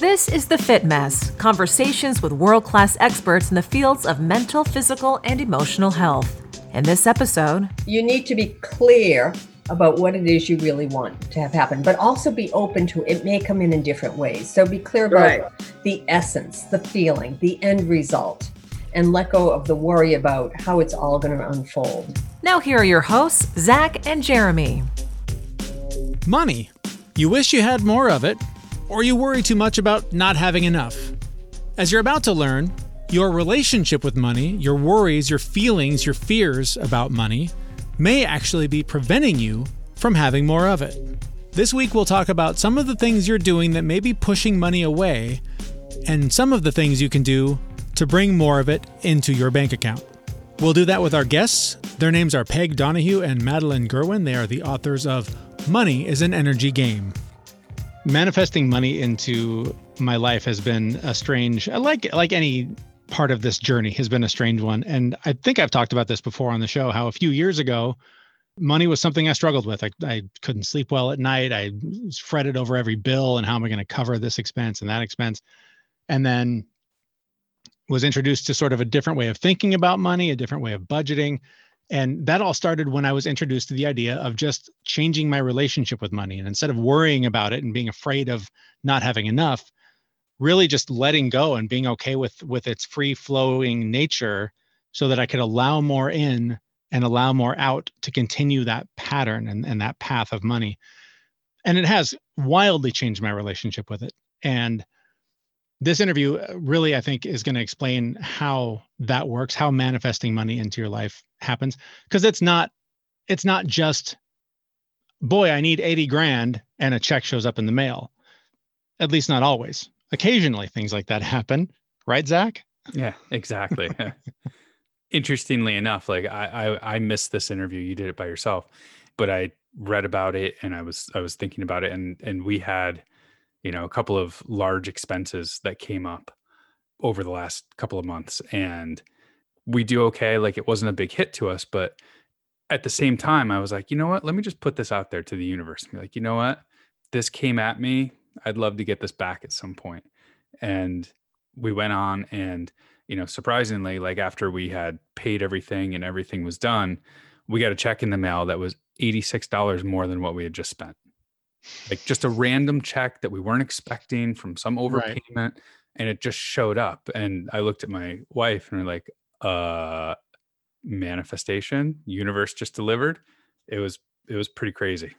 This is The Fit Mess conversations with world class experts in the fields of mental, physical, and emotional health. In this episode, you need to be clear about what it is you really want to have happen, but also be open to it may come in in different ways. So be clear about right. the essence, the feeling, the end result, and let go of the worry about how it's all going to unfold. Now, here are your hosts, Zach and Jeremy. Money. You wish you had more of it, or you worry too much about not having enough. As you're about to learn, your relationship with money, your worries, your feelings, your fears about money, may actually be preventing you from having more of it. This week, we'll talk about some of the things you're doing that may be pushing money away, and some of the things you can do to bring more of it into your bank account. We'll do that with our guests. Their names are Peg Donahue and Madeline Gerwick. They are the authors of Money is an Energy Game. Manifesting money into my life has been a strange, like like any part of this journey has been a strange one. And I think I've talked about this before on the show how a few years ago, money was something I struggled with. I, I couldn't sleep well at night. I fretted over every bill and how am I going to cover this expense and that expense. And then was introduced to sort of a different way of thinking about money, a different way of budgeting. And that all started when I was introduced to the idea of just changing my relationship with money. And instead of worrying about it and being afraid of not having enough, really just letting go and being okay with with its free flowing nature so that I could allow more in and allow more out to continue that pattern and, and that path of money. And it has wildly changed my relationship with it. And this interview uh, really, I think, is going to explain how that works, how manifesting money into your life happens. Because it's not, it's not just, boy, I need 80 grand and a check shows up in the mail. At least not always occasionally things like that happen, right, Zach? Yeah, exactly. Interestingly enough, like I, I I missed this interview. You did it by yourself, but I read about it and I was I was thinking about it and and we had, you know, a couple of large expenses that came up over the last couple of months and we do okay. Like it wasn't a big hit to us, but at the same time, I was like, you know what? Let me just put this out there to the universe. Be like, you know what? This came at me I'd love to get this back at some point. And we went on and, you know, surprisingly, like after we had paid everything and everything was done, we got a check in the mail that was $86 more than what we had just spent. Like just a random check that we weren't expecting from some overpayment right. and it just showed up. And I looked at my wife and we're like, uh manifestation, universe just delivered. It was it was pretty crazy.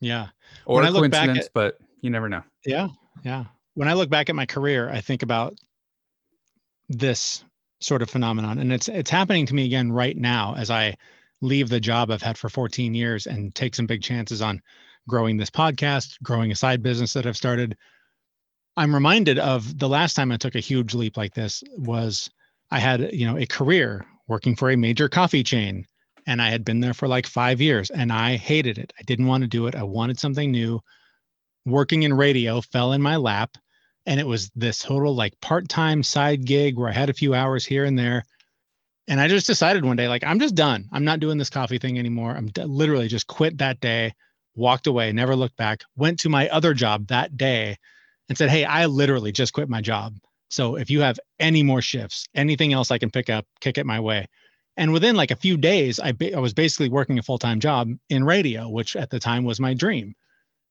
Yeah. Or when I look back at, but you never know. Yeah. Yeah. When I look back at my career, I think about this sort of phenomenon and it's it's happening to me again right now as I leave the job I've had for 14 years and take some big chances on growing this podcast, growing a side business that I've started. I'm reminded of the last time I took a huge leap like this was I had, you know, a career working for a major coffee chain and I had been there for like 5 years and I hated it. I didn't want to do it. I wanted something new working in radio fell in my lap and it was this total like part-time side gig where I had a few hours here and there. And I just decided one day, like, I'm just done. I'm not doing this coffee thing anymore. I'm d- literally just quit that day, walked away, never looked back, went to my other job that day and said, Hey, I literally just quit my job. So if you have any more shifts, anything else I can pick up, kick it my way. And within like a few days, I, ba- I was basically working a full time job in radio, which at the time was my dream.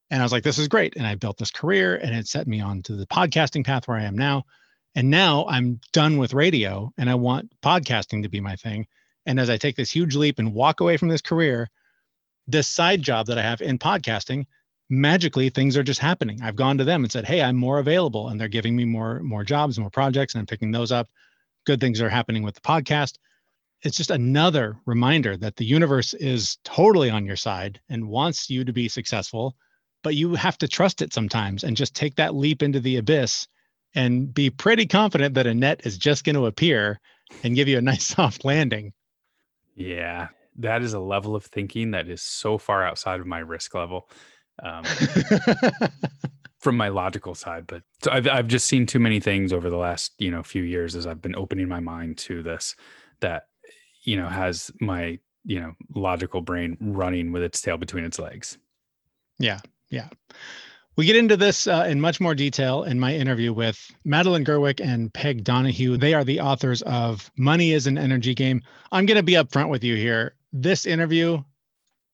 And I was like, this is great. And I built this career and it set me on to the podcasting path where I am now. And now I'm done with radio and I want podcasting to be my thing. And as I take this huge leap and walk away from this career, this side job that I have in podcasting, magically things are just happening. I've gone to them and said, "Hey, I'm more available," and they're giving me more more jobs, more projects, and I'm picking those up. Good things are happening with the podcast. It's just another reminder that the universe is totally on your side and wants you to be successful but you have to trust it sometimes and just take that leap into the abyss and be pretty confident that a net is just going to appear and give you a nice soft landing. Yeah, that is a level of thinking that is so far outside of my risk level. Um, from my logical side, but so I've I've just seen too many things over the last you know few years as I've been opening my mind to this that you know has my you know logical brain running with its tail between its legs. Yeah, yeah. We get into this uh, in much more detail in my interview with Madeline Gerwick and Peg Donahue. They are the authors of Money is an Energy Game. I'm going to be upfront with you here. This interview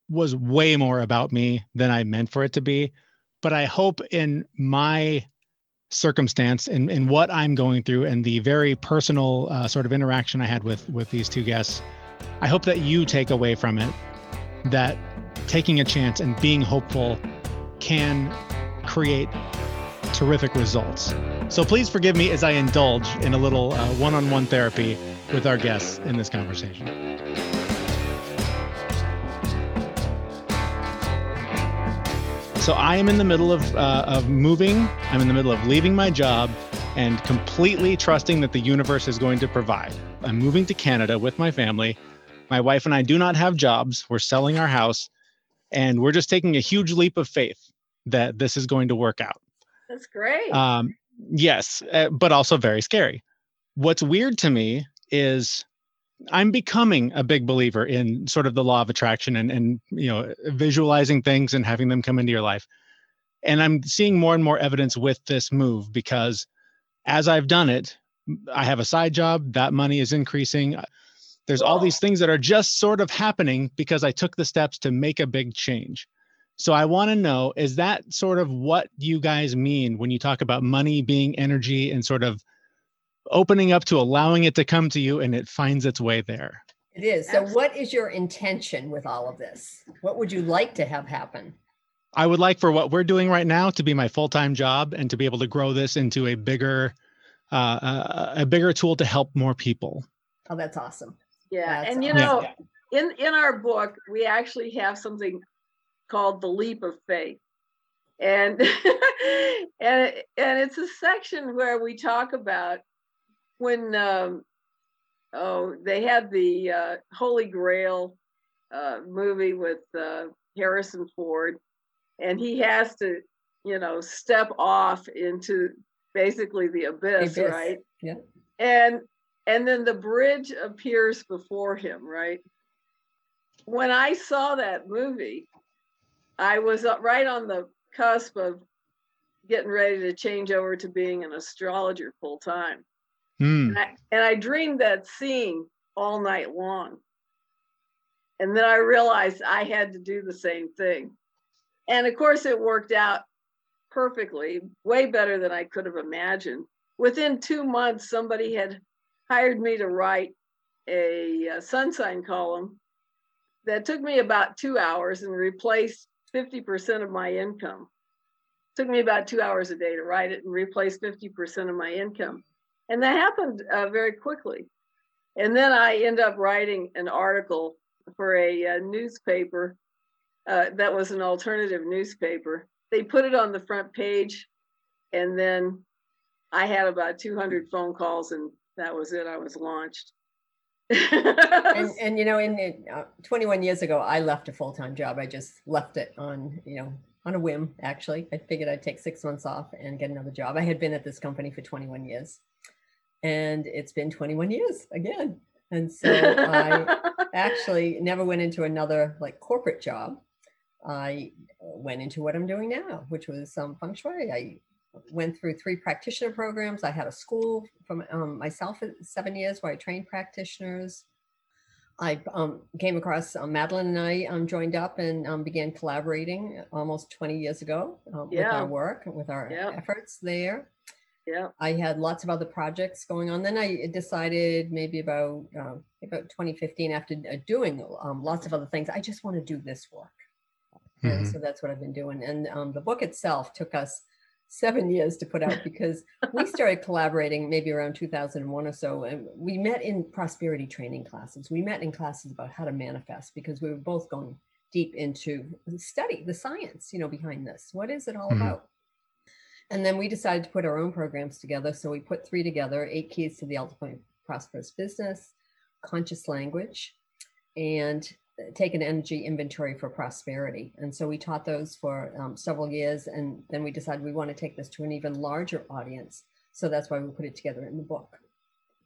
was way more about me than I meant for it to be. But I hope in my circumstance and in, in what I'm going through and the very personal uh, sort of interaction I had with with these two guests, I hope that you take away from it that taking a chance and being hopeful can create terrific results. So please forgive me as I indulge in a little uh, one-on-one therapy with our guests in this conversation. So I am in the middle of uh, of moving. I'm in the middle of leaving my job and completely trusting that the universe is going to provide. I'm moving to Canada with my family. My wife and I do not have jobs. We're selling our house and we're just taking a huge leap of faith that this is going to work out. That's great. Um, yes, uh, but also very scary. What's weird to me is I'm becoming a big believer in sort of the law of attraction and and you know visualizing things and having them come into your life. And I'm seeing more and more evidence with this move because as I've done it, I have a side job, that money is increasing. There's all these things that are just sort of happening because I took the steps to make a big change. So I want to know is that sort of what you guys mean when you talk about money being energy and sort of opening up to allowing it to come to you and it finds its way there. It is. So, what is your intention with all of this? What would you like to have happen? I would like for what we're doing right now to be my full-time job and to be able to grow this into a bigger, uh, uh a bigger tool to help more people. Oh, that's awesome. Yeah, That's and you awesome. know, in in our book, we actually have something called the leap of faith, and and and it's a section where we talk about when um, oh they had the uh, Holy Grail uh, movie with uh, Harrison Ford, and he has to you know step off into basically the abyss, Abyss, right? yeah. And and then the bridge appears before him, right? When I saw that movie, I was right on the cusp of getting ready to change over to being an astrologer full time. Hmm. And I, and I dreamed that scene all night long. And then I realized I had to do the same thing. And of course, it worked out perfectly, way better than I could have imagined. Within two months, somebody had hired me to write a, uh sun sign column that took me about two hours and replaced 50% of my income. Took me about two hours a day to write it and replace 50% of my income. And that happened uh, very quickly. And then I end up writing an article for a, uh newspaper uh, that was an alternative newspaper. They put it on the front page, and then I had about 200 phone calls, and that was it. I was launched. And, and you know, in in, uh, 21 years ago, I left a full time job. I just left it on, you know, on a whim, actually. I figured I'd take six months off and get another job. I had been at this company for 21 years, and it's been 21 years again. And so I actually never went into another like corporate job. I went into what I'm doing now, which was um, feng shui. I went through three practitioner programs. I had a school from um, myself at seven years where I trained practitioners. I um, came across uh, Madeline and I um, joined up and um, began collaborating almost 20 years ago uh, with our work, with our Yeah. efforts there. Yeah. I had lots of other projects going on. Then I decided maybe about uh, about 2015, after uh, doing um, lots of other things, I just want to do this work. And Mhm. so that's what I've been doing. And um, the book itself took us seven years to put out because we started collaborating maybe around 2001 or so. And we met in prosperity training classes. We met in classes about how to manifest because we were both going deep into study, the science, you know, behind this. What is it all Mhm. about? And then we decided to put our own programs together. So we put three together eight keys to the ultimate prosperous business, conscious language, and take an energy inventory for prosperity. And so we taught those for um, several years. And then we decided we want to take this to an even larger audience. So that's why we put it together in the book.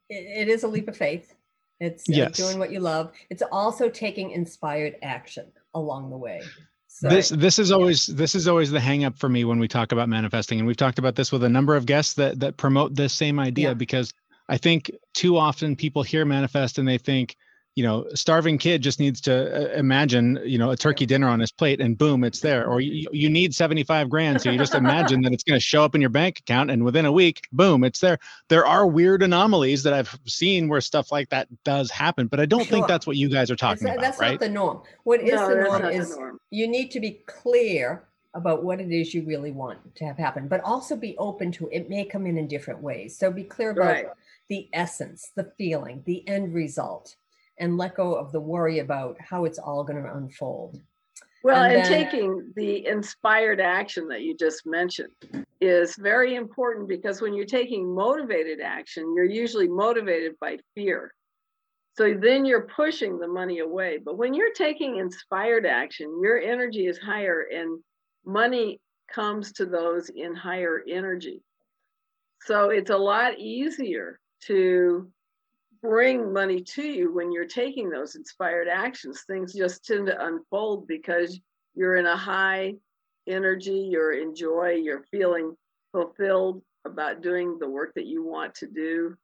It, it is a leap of faith. It's uh, Yes. doing what you love. It's also taking inspired action along the way. So, this this is always this is always the hang up for me when we talk about manifesting and we've talked about this with a number of guests that that promote this same idea Yeah. because i think too often people hear manifest and they think you know starving kid just needs to uh, imagine you know a turkey dinner on his plate and boom it's there or you, you need 75 grand so you just imagine that it's going to show up in your bank account and within a week boom it's there there are weird anomalies that i've seen where stuff like that does happen but i don't think that's what you guys are talking not- about that's right not the norm. What is no, the norm is the norm. you need to be clear about what it is you really want to have happen, but also be open to it may come in in different ways. So be clear about Right. the essence, the feeling, the end result, and let go of the worry about how it's all going to unfold. Well, And and, then- taking the inspired action that you just mentioned is very important because when you're taking motivated action, you're usually motivated by fear. So then you're pushing the money away. But when you're taking inspired action, your energy is higher and money comes to those in higher energy. So it's a lot easier to bring money to you when you're taking those inspired actions. Things just tend to unfold because you're in a high energy, you're in joy, you're feeling fulfilled about doing the work that you want to do,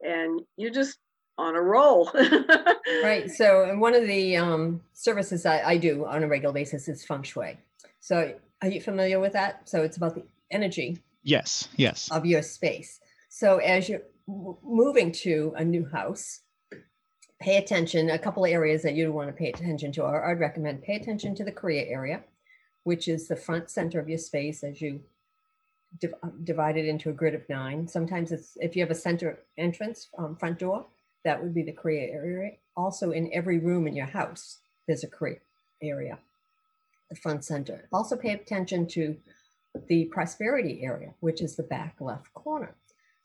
and you're just on a roll. Right. So, and one of the um, services I, I do on a regular basis is feng shui. So, are you familiar with that? So, it's about the energy yes yes of your space. So as you're m- moving to a new house, pay attention. A couple of areas that you want to pay attention to. Or I'd recommend pay attention to the career area, which is the front center of your space as you div- uh, divide it into a grid of nine. Sometimes it's if you have a center entrance um, front door, that would be the career area. Also, in every room in your house, there's a career area, the front center. Also, pay attention to the prosperity area, which is the back left corner.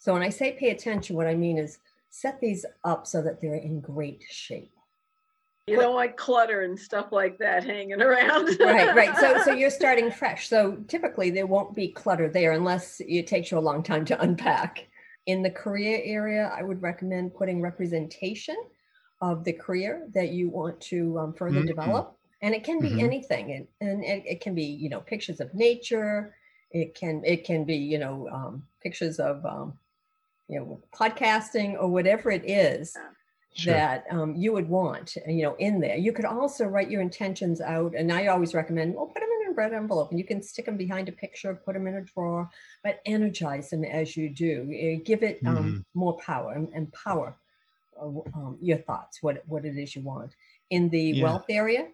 So when I say pay attention, what I mean is set these up so that they're in great shape. you don't want clutter and stuff like that hanging around. Right, right. So so you're starting fresh. So typically there won't be clutter there unless it takes you a long time to unpack. In the career area, I would recommend putting representation of the career that you want to um, further Mhm. develop. And it can be Mhm. anything. And, and it, it can be, you know, pictures of nature. It can it can be, you know, um, pictures of um, you know, podcasting or whatever it is Sure. that um, you would want, you know, in there. You could also write your intentions out, and I always recommend, well, put them in a red envelope, and you can stick them behind a picture, put them in a drawer, but energize them as you do. Eh, Give it um, more power and power uh, um, your thoughts, what what it is you want. In the Yeah. wealth area,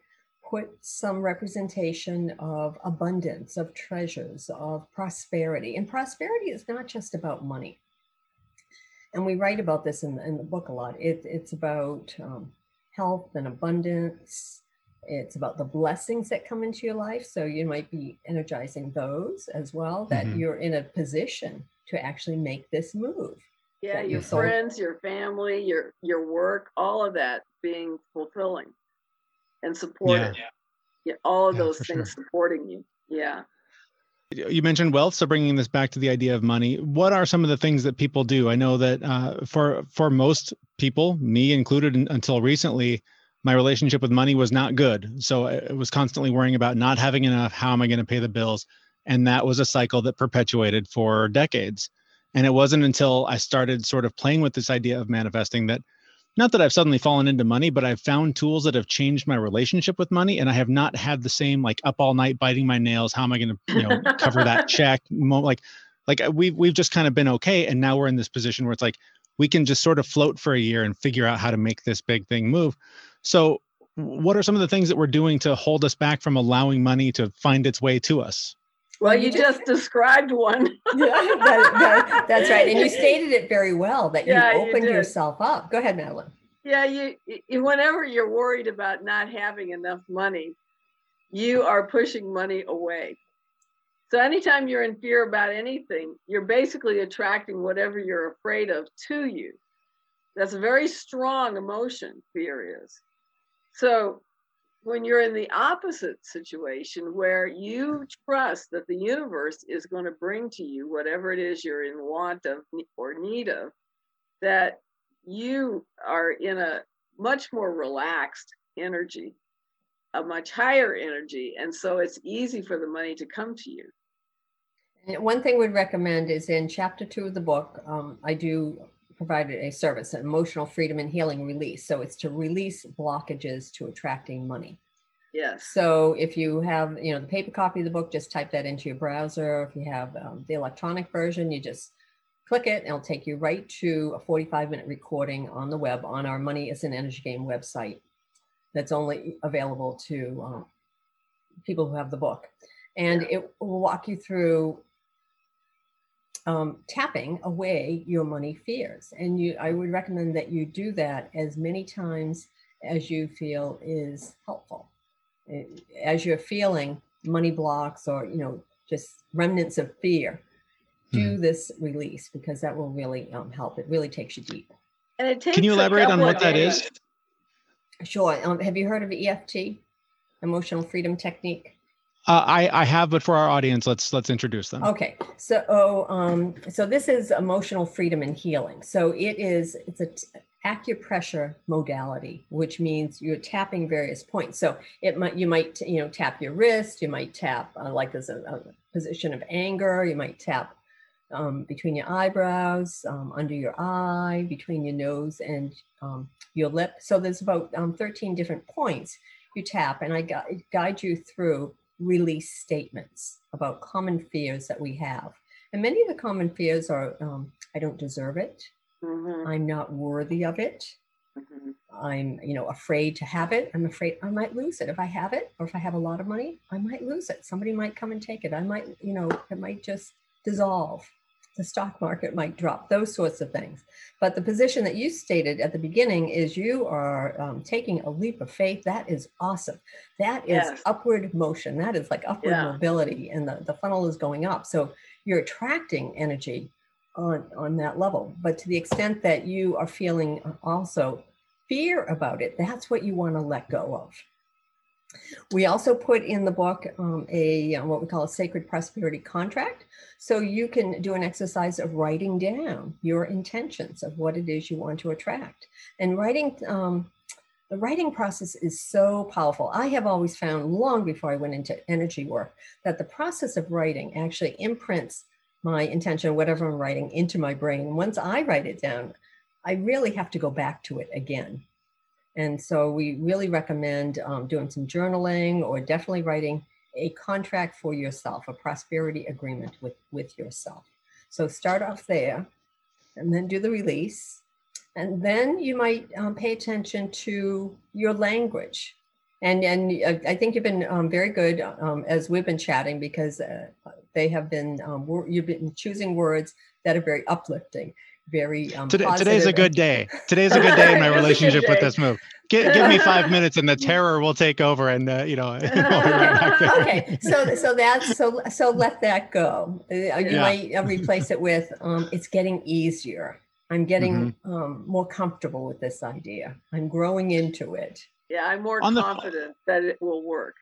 put some representation of abundance, of treasures, of prosperity. And prosperity is not just about money and we write about this in, in the book a lot. It, it's about um, health and abundance. It's about the blessings that come into your life. So you might be energizing those as well, that Mhm. you're in a position to actually make this move. yeah, your sold. friends, your family, your your work, all of that being fulfilling and supportive. Yeah, all of Yeah, those things sure. supporting you. Yeah. You mentioned wealth so bringing this back to the idea of money what are some of the things that people do? I know that uh, for for most people me included un- until recently my relationship with money was not good. So i I was constantly worrying about not having enough how am i going to pay the bills? And that was a cycle that perpetuated for decades. And it wasn't until i started sort of playing with this idea of manifesting that not that I've suddenly fallen into money, but I've found tools that have changed my relationship with money, and I have not had the same like up all night biting my nails. How am I going to you know cover that check? Like, like uh, we've we've just kind of been okay, and now we're in this position where it's like we can just sort of float for a year and figure out how to make this big thing move. So, what are some of the things that we're doing to hold us back from allowing money to find its way to us? Well, you you just- described one. Yeah, that- that- that's right. And you stated it very well that you Yeah, you opened did. yourself up. Go ahead, Madeline. Yeah, you, you whenever you're worried about not having enough money, you are pushing money away. So anytime you're in fear about anything, you're basically attracting whatever you're afraid of to you. That's a very strong emotion, fear is. So when you're in the opposite situation where you trust that the universe is going to bring to you whatever it is you're in want of or need of, that you are in a much more relaxed energy a much higher energy. And so it's easy for the money to come to you. And one thing we'd recommend is in chapter two of the book, um, I do provide a service, an emotional freedom and healing release. So it's to release blockages to attracting money. Yes. So if you have, you know, the paper copy of the book, just type that into your browser. If you have um, the electronic version, you just click it and it'll take you right to a 45 minute recording on the web on our Money is an Energy Game website that's only available to um, people who have the book. And it will walk you through um, tapping away your money fears. And you, I would recommend that you do that as many times as you feel is helpful. Eh, as you're feeling money blocks or, you know, just remnants of fear, do Hmm. this release because that will really um, help. It really takes you deep. And it takes Can you elaborate on what of that days. is? Sure. Um, have you heard of EFT, emotional freedom technique? Uh, I I have, but for our audience, let's let's introduce them. Okay, so oh, um, so this is emotional freedom and healing. So it is it's a t- acupressure modality, which means you're tapping various points. So it might you might you know tap your wrist, you might tap uh, like as a, a position of anger, you might tap um, between your eyebrows, um, under your eye, between your nose and um, your lip. So there's about um, 13 different points you tap, and I gui- guide you through release statements about common fears that we have. And many of the common fears are um, I don't deserve it, Mhm, I'm not worthy of it, mhm. I'm you know afraid to have it. I'm afraid I might lose it if I have it, or if I have a lot of money, I might lose it. Somebody might come and take it. I might you know it might just dissolve. The stock market might drop. Those sorts of things. But the position that you stated at the beginning is you are um, taking a leap of faith. That is awesome. That is Yes. upward motion. That is like upward Yeah. mobility, and the, the funnel is going up. So you're attracting energy on on that level. But to the extent that you are feeling also fear about it, that's what you want to let go of. We also put in the book um, a uh, what we call a sacred prosperity contract, so you can do an exercise of writing down your intentions of what it is you want to attract. And writing, um, the writing process is so powerful. I have always found, long before I went into energy work, that the process of writing actually imprints my intention, whatever I'm writing, into my brain. Once I write it down, I really have to go back to it again. And so we really recommend um, doing some journaling or definitely writing a contract for yourself, a prosperity agreement with, with yourself. So start off there and then do the release. And then you might um, pay attention to your language. And, and uh, I think you've been um, very good um, as we've been chatting because uh, they have been, um, you've been choosing words that are very uplifting, very um, Today, today's a good day. Today's a good day in my It is a good relationship with this move. Give, give me five minutes and the terror will take over and uh, you know right okay so so that's so so let that go Uh, you Yeah. might uh, replace it with um, it's getting easier i'm getting Mm-hmm. um, more comfortable with this idea i'm growing into it Yeah, I'm more On the- confident that it will work.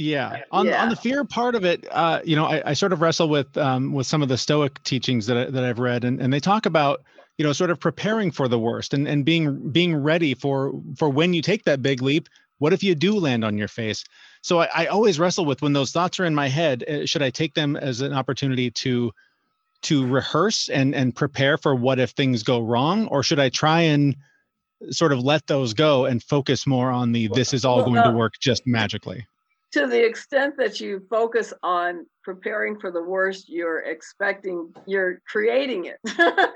Yeah. On Yeah. on the fear part of it, uh, you know, I, I sort of wrestle with um, with some of the Stoic teachings that I, that I've read, and, and they talk about you know sort of preparing for the worst and, and being being ready for for when you take that big leap. What if you do land on your face? So I, I always wrestle with when those thoughts are in my head. uh, Should I take them as an opportunity to to rehearse and and prepare for what if things go wrong, or should I try and sort of let those go and focus more on the this is all Well, going to uh, work just magically? To the extent that you focus on preparing for the worst, you're expecting, you're creating it.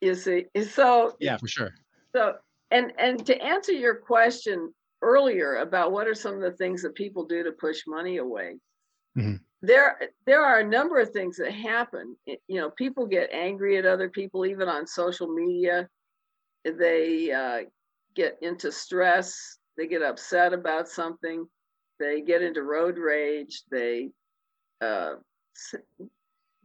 you see, so Yeah, for sure. So, and and to answer your question earlier about what are some of the things that people do to push money away, Mhm. there there are a number of things that happen. You know, people get angry at other people, even on social media. They uh, get into stress. They get upset about something. They get into road rage. They uh,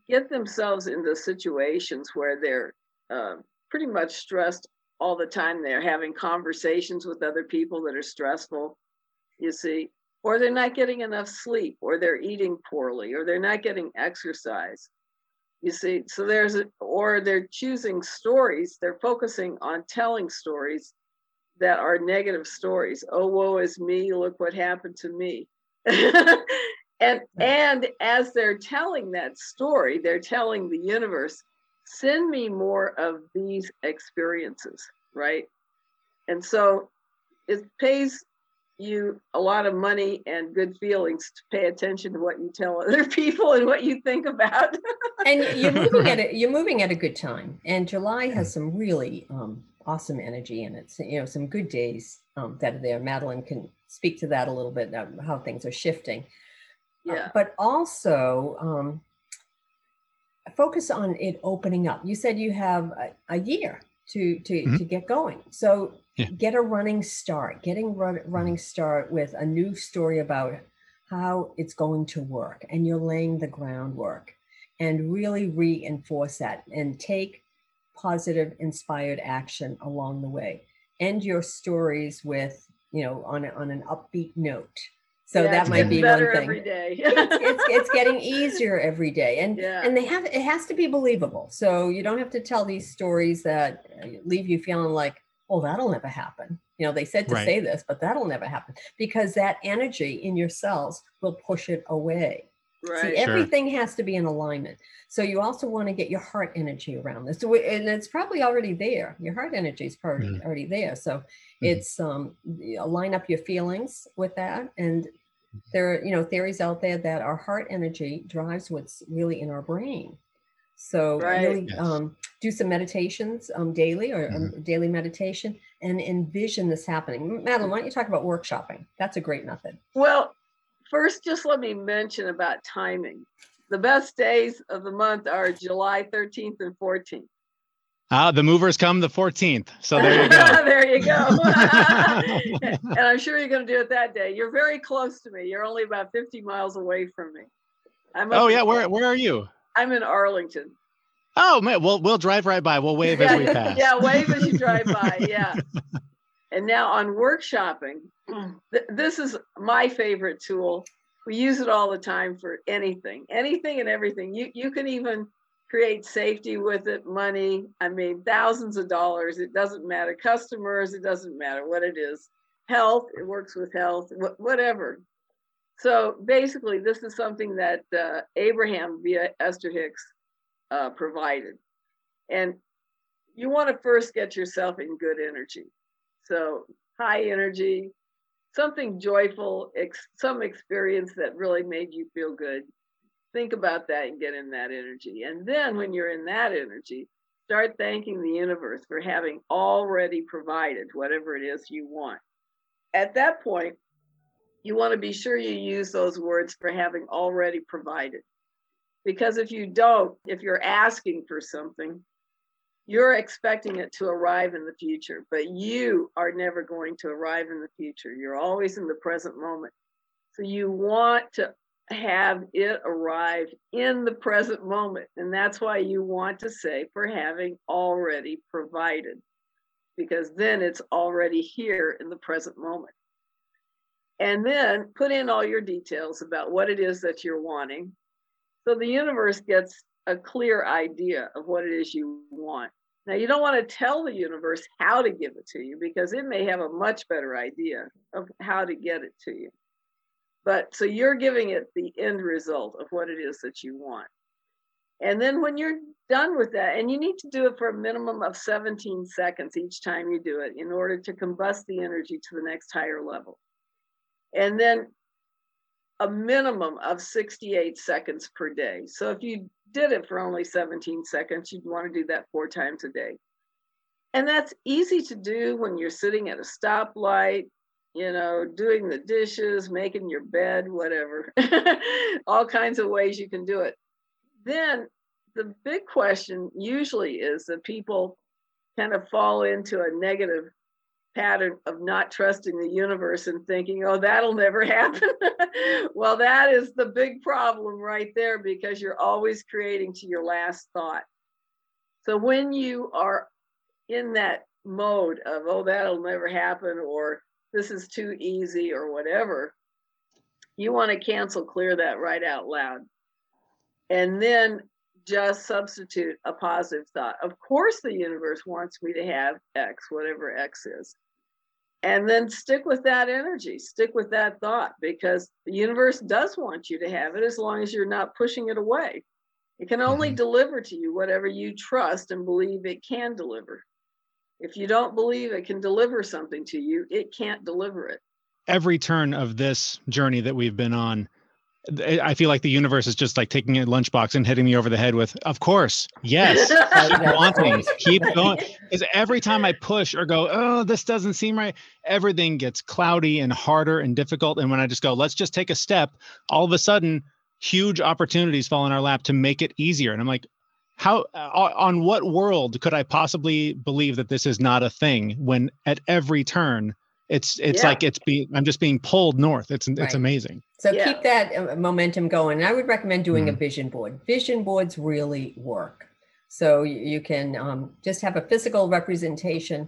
get themselves into situations where they're uh, pretty much stressed all the time. They're having conversations with other people that are stressful, you see, or they're not getting enough sleep, or they're eating poorly, or they're not getting exercise. You see, so there's a, or they're choosing stories, they're focusing on telling stories that are negative stories. Oh, woe is me, look what happened to me. and and as they're telling that story, they're telling the universe, send me more of these experiences, right? And so it pays you a lot of money and good feelings to pay attention to what you tell other people and what you think about. and you're moving at a you're moving at a good time. And July has some really um, awesome energy in it. So, you know, some good days um, that are there. Madeline can speak to that a little bit how things are shifting. Uh, yeah. Uh, but also um, focus on it opening up. You said you have a, a year to to mm-hmm. to get going. So yeah. get a running start. Getting run, running start with a new story about how it's going to work, and you're laying the groundwork, and really reinforce that, and take positive, inspired action along the way. End your stories with you know on a, on an upbeat note so yeah, that might be one thing. Every day. it's, it's, it's, getting easier every day, and yeah. and they have it has to be believable. So you don't have to tell these stories that uh, leave you feeling like, oh, that'll never happen. You know, they said to right. say this, but that'll never happen because that energy in your cells will push it away. Right. See, everything sure. has to be in alignment. So you also want to get your heart energy around this. So, and it's probably already there. Your heart energy is probably mm. already there. So mm. it's um, line up your feelings with that and there are you know theories out there that our heart energy drives what's really in our brain so right. really yes. um, do some meditations um, daily or um, mm-hmm. daily meditation and envision this happening madeline why don't you talk about workshopping that's a great method well first just let me mention about timing the best days of the month are july 13th and 14th Ah, the movers come the 14th. So there you go. there you go. and I'm sure you're going to do it that day. You're very close to me. You're only about 50 miles away from me. I'm oh yeah, where where are you? I'm in Arlington. Oh man, we'll we'll drive right by. We'll wave yeah, as we pass. Yeah, wave as you drive by. Yeah. and now on workshopping, th- this is my favorite tool. We use it all the time for anything, anything and everything. You you can even create safety with it, money. I mean, thousands of dollars. It doesn't matter. Customers, it doesn't matter what it is. Health, it works with health, wh- whatever. So basically, this is something that uh, Abraham via Esther Hicks uh, provided. And you want to first get yourself in good energy. So, high energy, something joyful, ex- some experience that really made you feel good think about that and get in that energy. And then when you're in that energy, start thanking the universe for having already provided whatever it is you want. At that point, you want to be sure you use those words for having already provided. Because if you don't, if you're asking for something, you're expecting it to arrive in the future, but you are never going to arrive in the future. You're always in the present moment. So you want to have it arrive in the present moment. And that's why you want to say for having already provided, because then it's already here in the present moment. And then put in all your details about what it is that you're wanting. So the universe gets a clear idea of what it is you want. Now, you don't want to tell the universe how to give it to you because it may have a much better idea of how to get it to you. But so you're giving it the end result of what it is that you want. And then when you're done with that, and you need to do it for a minimum of 17 seconds each time you do it in order to combust the energy to the next higher level. And then a minimum of 68 seconds per day. So if you did it for only 17 seconds, you'd want to do that four times a day. And that's easy to do when you're sitting at a stoplight you know, doing the dishes, making your bed, whatever. All kinds of ways you can do it. Then the big question usually is that people kind of fall into a negative pattern of not trusting the universe and thinking, oh, that'll never happen. well, that is the big problem right there because you're always creating to your last thought. So when you are in that mode of, oh, that'll never happen, or this is too easy or whatever, you want to cancel clear that right out loud. And then just substitute a positive thought. Of course, the universe wants me to have X, whatever X is. and then stick with that energy, stick with that thought because the universe does want you to have it as long as you're not pushing it away. It can only Mhm. deliver to you whatever you trust and believe it can deliver. If you don't believe it can deliver something to you, it can't deliver it. every turn of this journey that we've been on i feel like the universe is just like taking a lunchbox and hitting me over the head with of course yes keep wanting keep going. Because every time i push or go oh this doesn't seem right everything gets cloudy and harder and difficult and when i just go let's just take a step all of a sudden huge opportunities fall in our lap to make it easier and i'm like how uh, on what world could i possibly believe that this is not a thing when at every turn it's it's Yeah. like it's being i'm just being pulled north it's it's Right. amazing So Yeah. keep that uh, momentum going. And I would recommend doing a Mhm. vision board. Vision boards really work. So you, you can um, just have a physical representation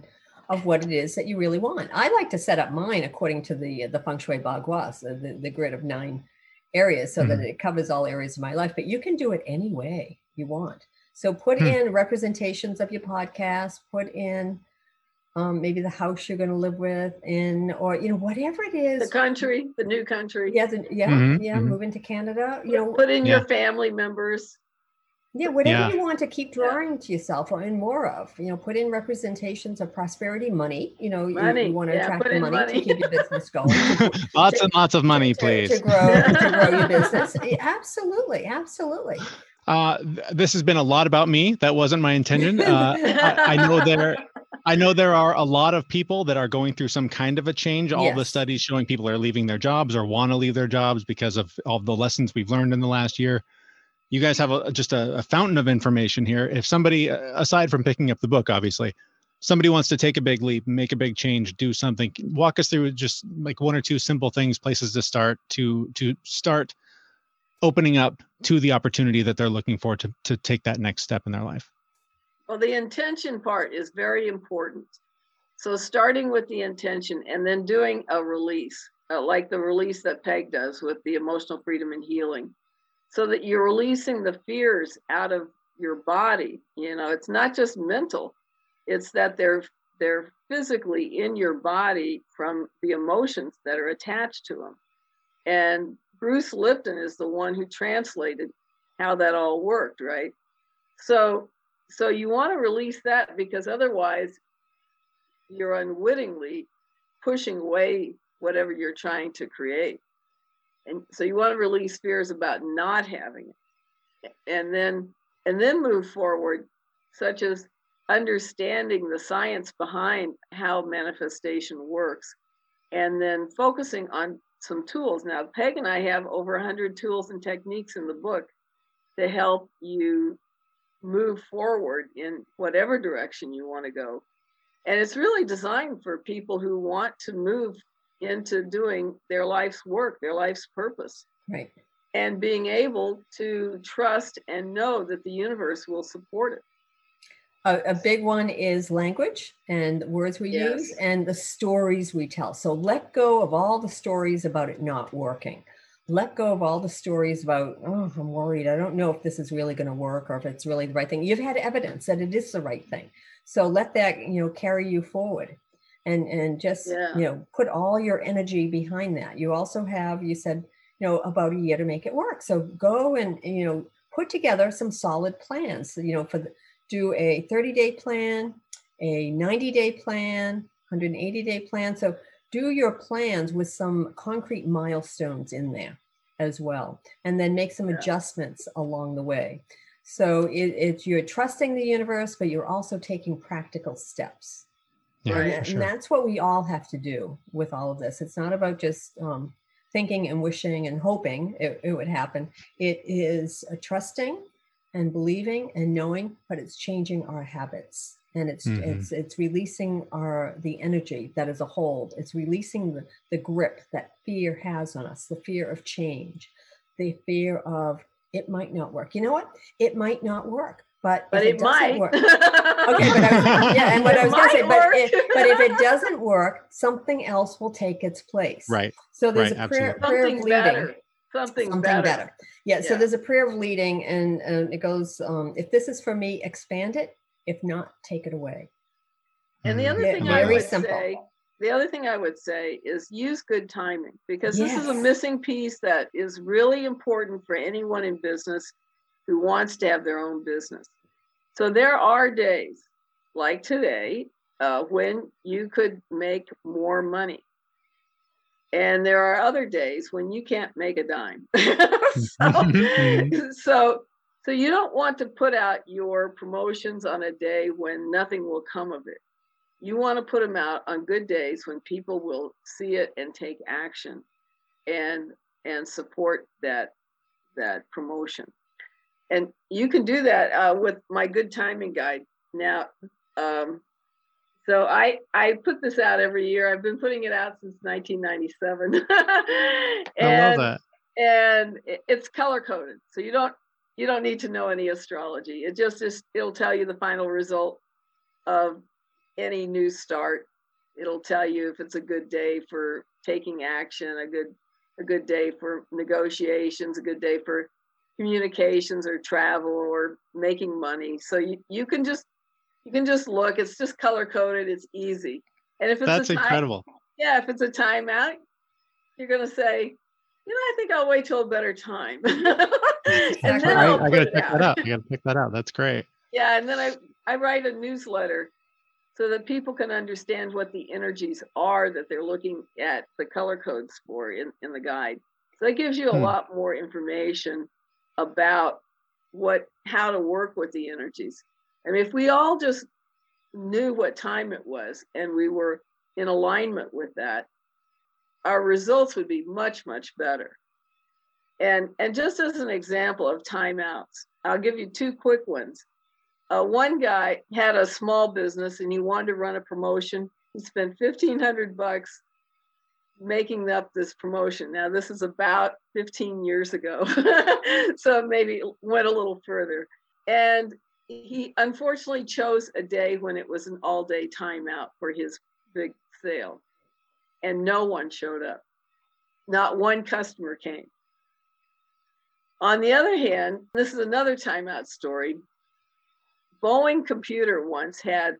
of what it is that you really want. I like to set up mine according to the the feng shui bagua, so the, the grid of nine areas, so that it covers all areas of my life. But you can do it any way you want. So put Hmm. in representations of your podcast. Put in um, maybe the house you're going to live with, in or you know whatever it is. the country, the new country. Yeah, the, yeah, Mhm, yeah. mhm. Moving to Canada, you know, Put in Yeah. your family members. yeah, whatever Yeah. you want to keep drawing to yourself or in more of. You know, put in representations of prosperity, money. You know, you- Money, you, want to yeah, attract the money, money. to keep your business going. lots to- and lots of money to- please to grow to grow your business. Absolutely, absolutely. Uh, th- this has been a lot about me. That wasn't my intention. Uh, I, I know there, I know there are a lot of people that are going through some kind of a change. All the studies showing people are leaving their jobs or want to leave their jobs because of all the lessons we've learned in the last year. You guys have a, just a, a fountain of information here. If somebody, uh, aside from picking up the book, obviously, somebody wants to take a big leap, make a big change, do something, walk us through just like one or two simple things, places to start to to start opening up to the opportunity that they're looking for to to take that next step in their life. Well, the intention part is very important. So starting with the intention and then doing a release, uh, like the release that Peg does with the emotional freedom and healing, so that you're releasing the fears out of your body. You know, it's not just mental; it's that they're they're physically in your body from the emotions that are attached to them. And Bruce Lipton is the one who translated how that all worked, right? So so you want to release that because otherwise you're unwittingly pushing away whatever you're trying to create. And so you want to release fears about not having it. And then and then move forward, such as understanding the science behind how manifestation works and then focusing on some tools. Now, Peg and I have over 100 tools and techniques in the book to help you move forward in whatever direction you want to go. And it's really designed for people who want to move into doing their life's work, their life's purpose, Right. and being able to trust and know that the universe will support it. A, a big one is language and the words we use and the stories we tell. So let go of all the stories about it not working. Let go of all the stories about, oh, I'm worried. I don't know if this is really going to work or if it's really the right thing. You've had evidence that it is the right thing. So let that, you know, carry you forward and and just, Yeah. you know, put all your energy behind that. You also have, you said, you know, about a year to make it work. So go and, you know, put together some solid plans, you know, for the, do a 30 day plan, a 90 day plan, 180 day plan. So do your plans with some concrete milestones in there as well, and then make some Yeah. adjustments along the way. So it, it's you're trusting the universe, but you're also taking practical steps. Yeah, and, Right. that- for and that's what we all have to do with all of this. It's not about just um, thinking and wishing and hoping it, it would happen. It is uh, trusting and believing and knowing, but it's changing our habits and it's Mhm. it's it's releasing our the energy that is a hold. It's releasing the, the grip that fear has on us, the fear of change, the fear of it might not work. You know what? It might not work, but But if it, doesn't might. work, Okay, but I was, yeah, and what It I was going to say, but work. if, but if it doesn't work, something else will take its place. Right. So there's Right, a prayer, absolutely. prayer of something leading. better. Something, Something better. better. Yeah. So there's a prayer of leading, and, and it goes, um, if this is for me, expand it. If not, take it away. And the Mhm. other Yeah, thing I would simple. say the other thing I would say is use good timing because this is a missing piece that is really important for anyone in business who wants to have their own business. So there are days like today uh, when you could make more money. And there are other days when you can't make a dime. so, so, so you don't want to put out your promotions on a day when nothing will come of it. You want to put them out on good days when people will see it and take action and and support that that promotion. And you can do that uh, with my good timing guide. Now, um, so I I put this out every year. I've been putting it out since 1997. I and love that. and it's color coded so you don't you don't need to know any astrology. It just is it'll tell you the final result of any new start. It'll tell you if it's a good day for taking action a good a good day for negotiations a good day for communications or travel or making money. So you, you can just you can just look. It's just color coded. It's easy. And if it's That's a time, incredible. yeah, if it's a timeout, you're gonna say, you know, I think I'll wait till a better time. and then I, I'll I gotta check out. that out. I gotta check that out. That's great. Yeah, and then I I write a newsletter so that people can understand what the energies are that they're looking at the color codes for in, in the guide. So that gives you a Hmm. lot more information about what how to work with the energies. I mean, if we all just knew what time it was and we were in alignment with that, our results would be much, much better. And and just as an example of timeouts, I'll give you two quick ones. Uh, one guy had a small business and he wanted to run a promotion. He spent fifteen hundred bucks making up this promotion. Now this is about fifteen years ago, so maybe went a little further. And he unfortunately chose a day when it was an all-day timeout for his big sale, and no one showed up. Not one customer came. On the other hand, this is another timeout story. Boeing Computer once had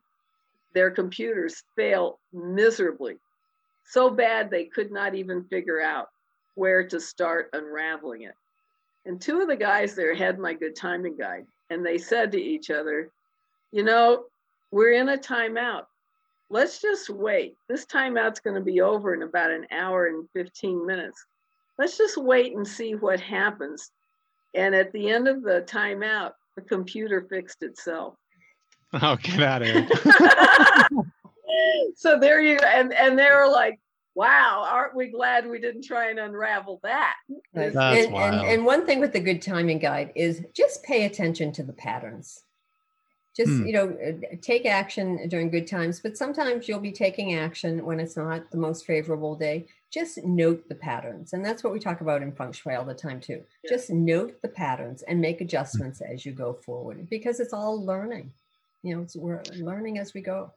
their computers fail miserably, so bad they could not even figure out where to start unraveling it. And two of the guys there had my good timing guide, and they said to each other, You know, we're in a timeout. Let's just wait. This timeout's going to be over in about an hour and 15 minutes. Let's just wait and see what happens. And at the end of the timeout, the computer fixed itself. Oh, get out of here. so there you and and they were like, "Wow, aren't we glad we didn't try and unravel that?" That's and, wild. and, and one thing with the good timing guide is just pay attention to the patterns. Just, Hmm. you know, uh, take action during good times, but sometimes you'll be taking action when it's not the most favorable day. Just note the patterns. And that's what we talk about in feng shui all the time, too. Yeah. Just note the patterns and make adjustments as you go forward because it's all learning. You know, it's, we're learning as we go.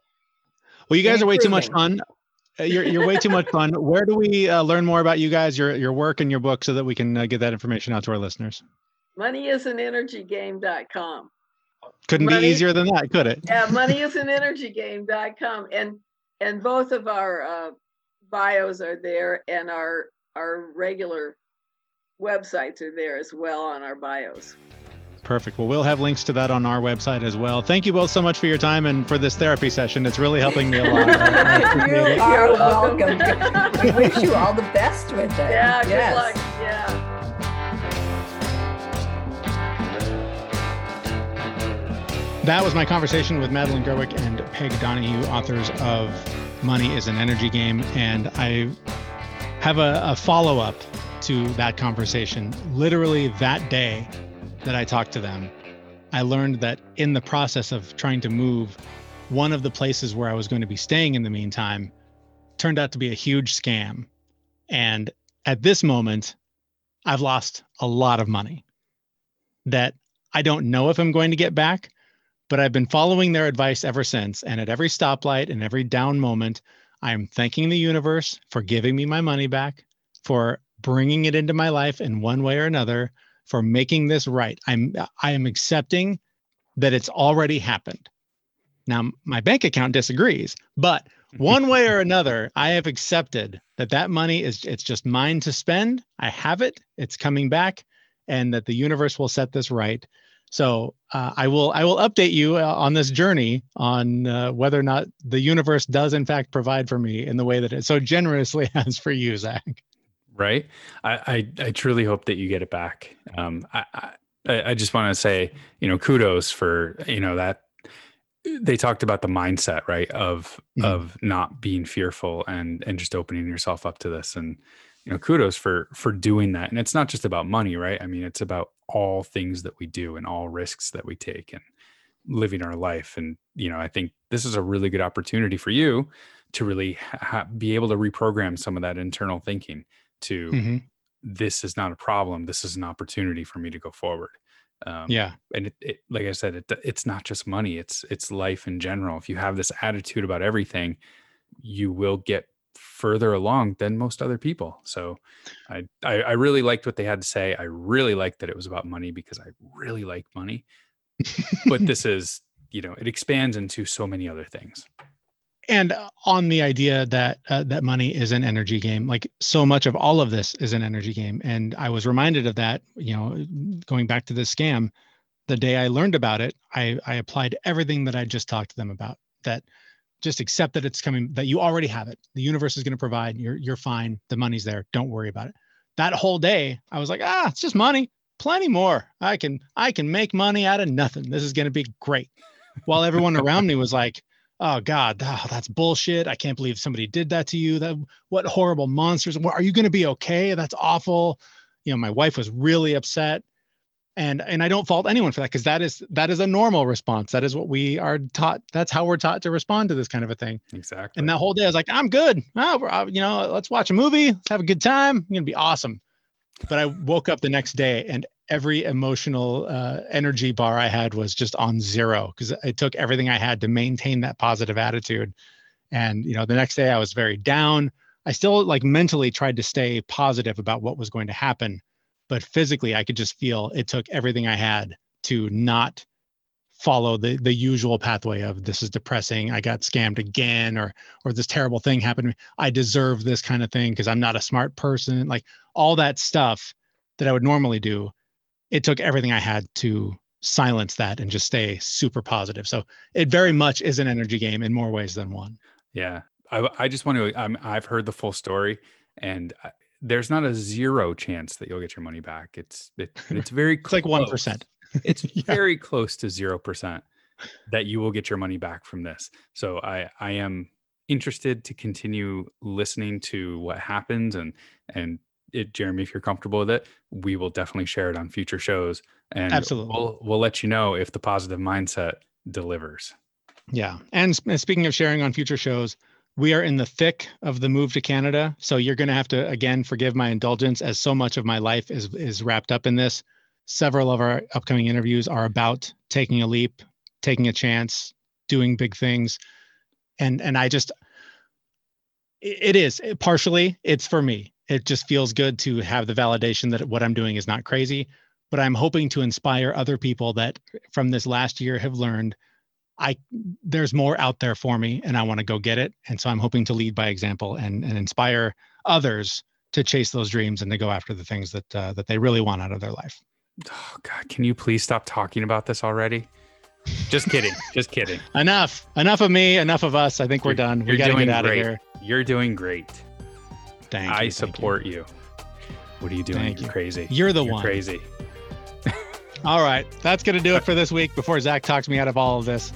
Well, you guys are way too much fun. Uh, You're, you're way too much fun. Where do we uh, learn more about you guys, your your work, and your book, so that we can uh, get that information out to our listeners? MoneyisAnenergygame.com. Couldn't Money- be easier than that, could it? Yeah, moneyisAnenergygame.com. And and both of our uh, bios are there, and our our regular websites are there as well on our bios. Perfect. Well, we'll have links to that on our website as well. Thank you both so much for your time and for this therapy session. It's really helping me a lot. you are welcome. welcome. we wish you all the best with it. Yeah, good Yes. luck. That was my conversation with Madeline Gerwick and Peg Donahue, authors of Money is an Energy Game. And I have a, a follow up to that conversation. Literally that day that I talked to them, I learned that in the process of trying to move, one of the places where I was going to be staying in the meantime turned out to be a huge scam. And at this moment, I've lost a lot of money that I don't know if I'm going to get back but I've been following their advice ever since. And at every stoplight and every down moment, I'm thanking the universe for giving me my money back, for bringing it into my life in one way or another, for making this right. I'm I am accepting that it's already happened. Now my bank account disagrees, but one way or another, I have accepted that that money is it's just mine to spend. I have it. It's coming back, and that the universe will set this right. So uh, I will I will update you uh, on this journey on uh, whether or not the universe does in fact provide for me in the way that it so generously has for you, Zach. Right. I I, I truly hope that you get it back. Um, I, I I just want to say, you know, kudos for you know that they talked about the mindset right of mm-hmm. of not being fearful and and just opening yourself up to this and you know kudos for for doing that. And it's not just about money right? I mean it's about all things that we do and all risks that we take and living our life. And you know i think this is a really good opportunity for you to really ha- be able to reprogram some of that internal thinking to mm-hmm. this is not a problem. This is an opportunity for me to go forward. Um, yeah. and it, it, like i said it, it's not just money. It's it's life in general. If you have this attitude about everything you will get further along than most other people. So I, I i really liked what they had to say. I really liked that it was about money because i really like money. But this is you know it expands into so many other things. And uh, on the idea that uh, that money is an energy game like so much of all of this is an energy game. And i was reminded of that you know going back to this scam the day i learned about it i i applied everything that i just talked to them about that just accept that it's coming that you already have it. The universe is going to provide you're you're fine. The money's there. Don't worry about it. That whole day i was like ah it's just money. Plenty more. I can i can make money out of nothing. This is going to be great. While everyone around me was like oh god oh, that's bullshit. I can't believe somebody did that to you. That what horrible monsters. Are you going to be okay? That's awful. You know my wife was really upset and and i don't fault anyone for that because that is that is a normal response. That is what we are taught that's how we're taught to respond to this kind of a thing. Exactly. and that whole day i was like i'm good. Oh, you know let's watch a movie let's have a good time i'm gonna be awesome. But i woke up the next day and every emotional uh, energy bar I had was just on zero because it took everything I had to maintain that positive attitude. And you know, the next day I was very down. I still like mentally tried to stay positive about what was going to happen, but physically I could just feel it took everything I had to not follow the the usual pathway of this is depressing i got scammed again or or this terrible thing happened i deserve this kind of thing because i'm not a smart person like all that stuff that i would normally do it took everything I had to silence that and just stay super positive. So it very much is an energy game in more ways than one. Yeah. I, I just want to, I'm, I've heard the full story and there's not a zero chance that you'll get your money back. It's, it, it's very, it's like 1%. it's yeah. very close to 0% that you will get your money back from this. So I, I am interested to continue listening to what happens and, and it, Jeremy, if you're comfortable with it, we will definitely share it on future shows. And absolutely, we'll, we'll let you know if the positive mindset delivers. Yeah. And speaking of sharing on future shows, we are in the thick of the move to Canada. So you're going to have to, again, forgive my indulgence as so much of my life is, is wrapped up in this. Several of our upcoming interviews are about taking a leap, taking a chance, doing big things. And, and I just, it is partially it's for me it just feels good to have the validation that what I'm doing is not crazy. But I'm hoping to inspire other people that from this last year have learned I there's more out there for me and I want to go get it. And so I'm hoping to lead by example and, and inspire others to chase those dreams and to go after the things that uh, that they really want out of their life. Oh God, can you please stop talking about this already? Just kidding. Just kidding. enough. Enough of me. Enough of us. I think we're done. We got to get out great. of here. You're doing great. Thank I you, support you. you. What are you doing? Thank You're you. crazy. You're the You're one. Crazy. all right. That's going to do it for this week before Zach talks me out of all of this.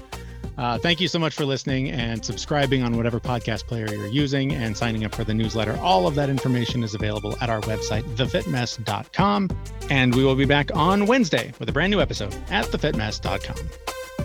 Uh, thank you so much for listening and subscribing on whatever podcast player you're using and signing up for the newsletter. All of that information is available at our website, thefitmess.com. And we will be back on Wednesday with a brand new episode at thefitmess.com.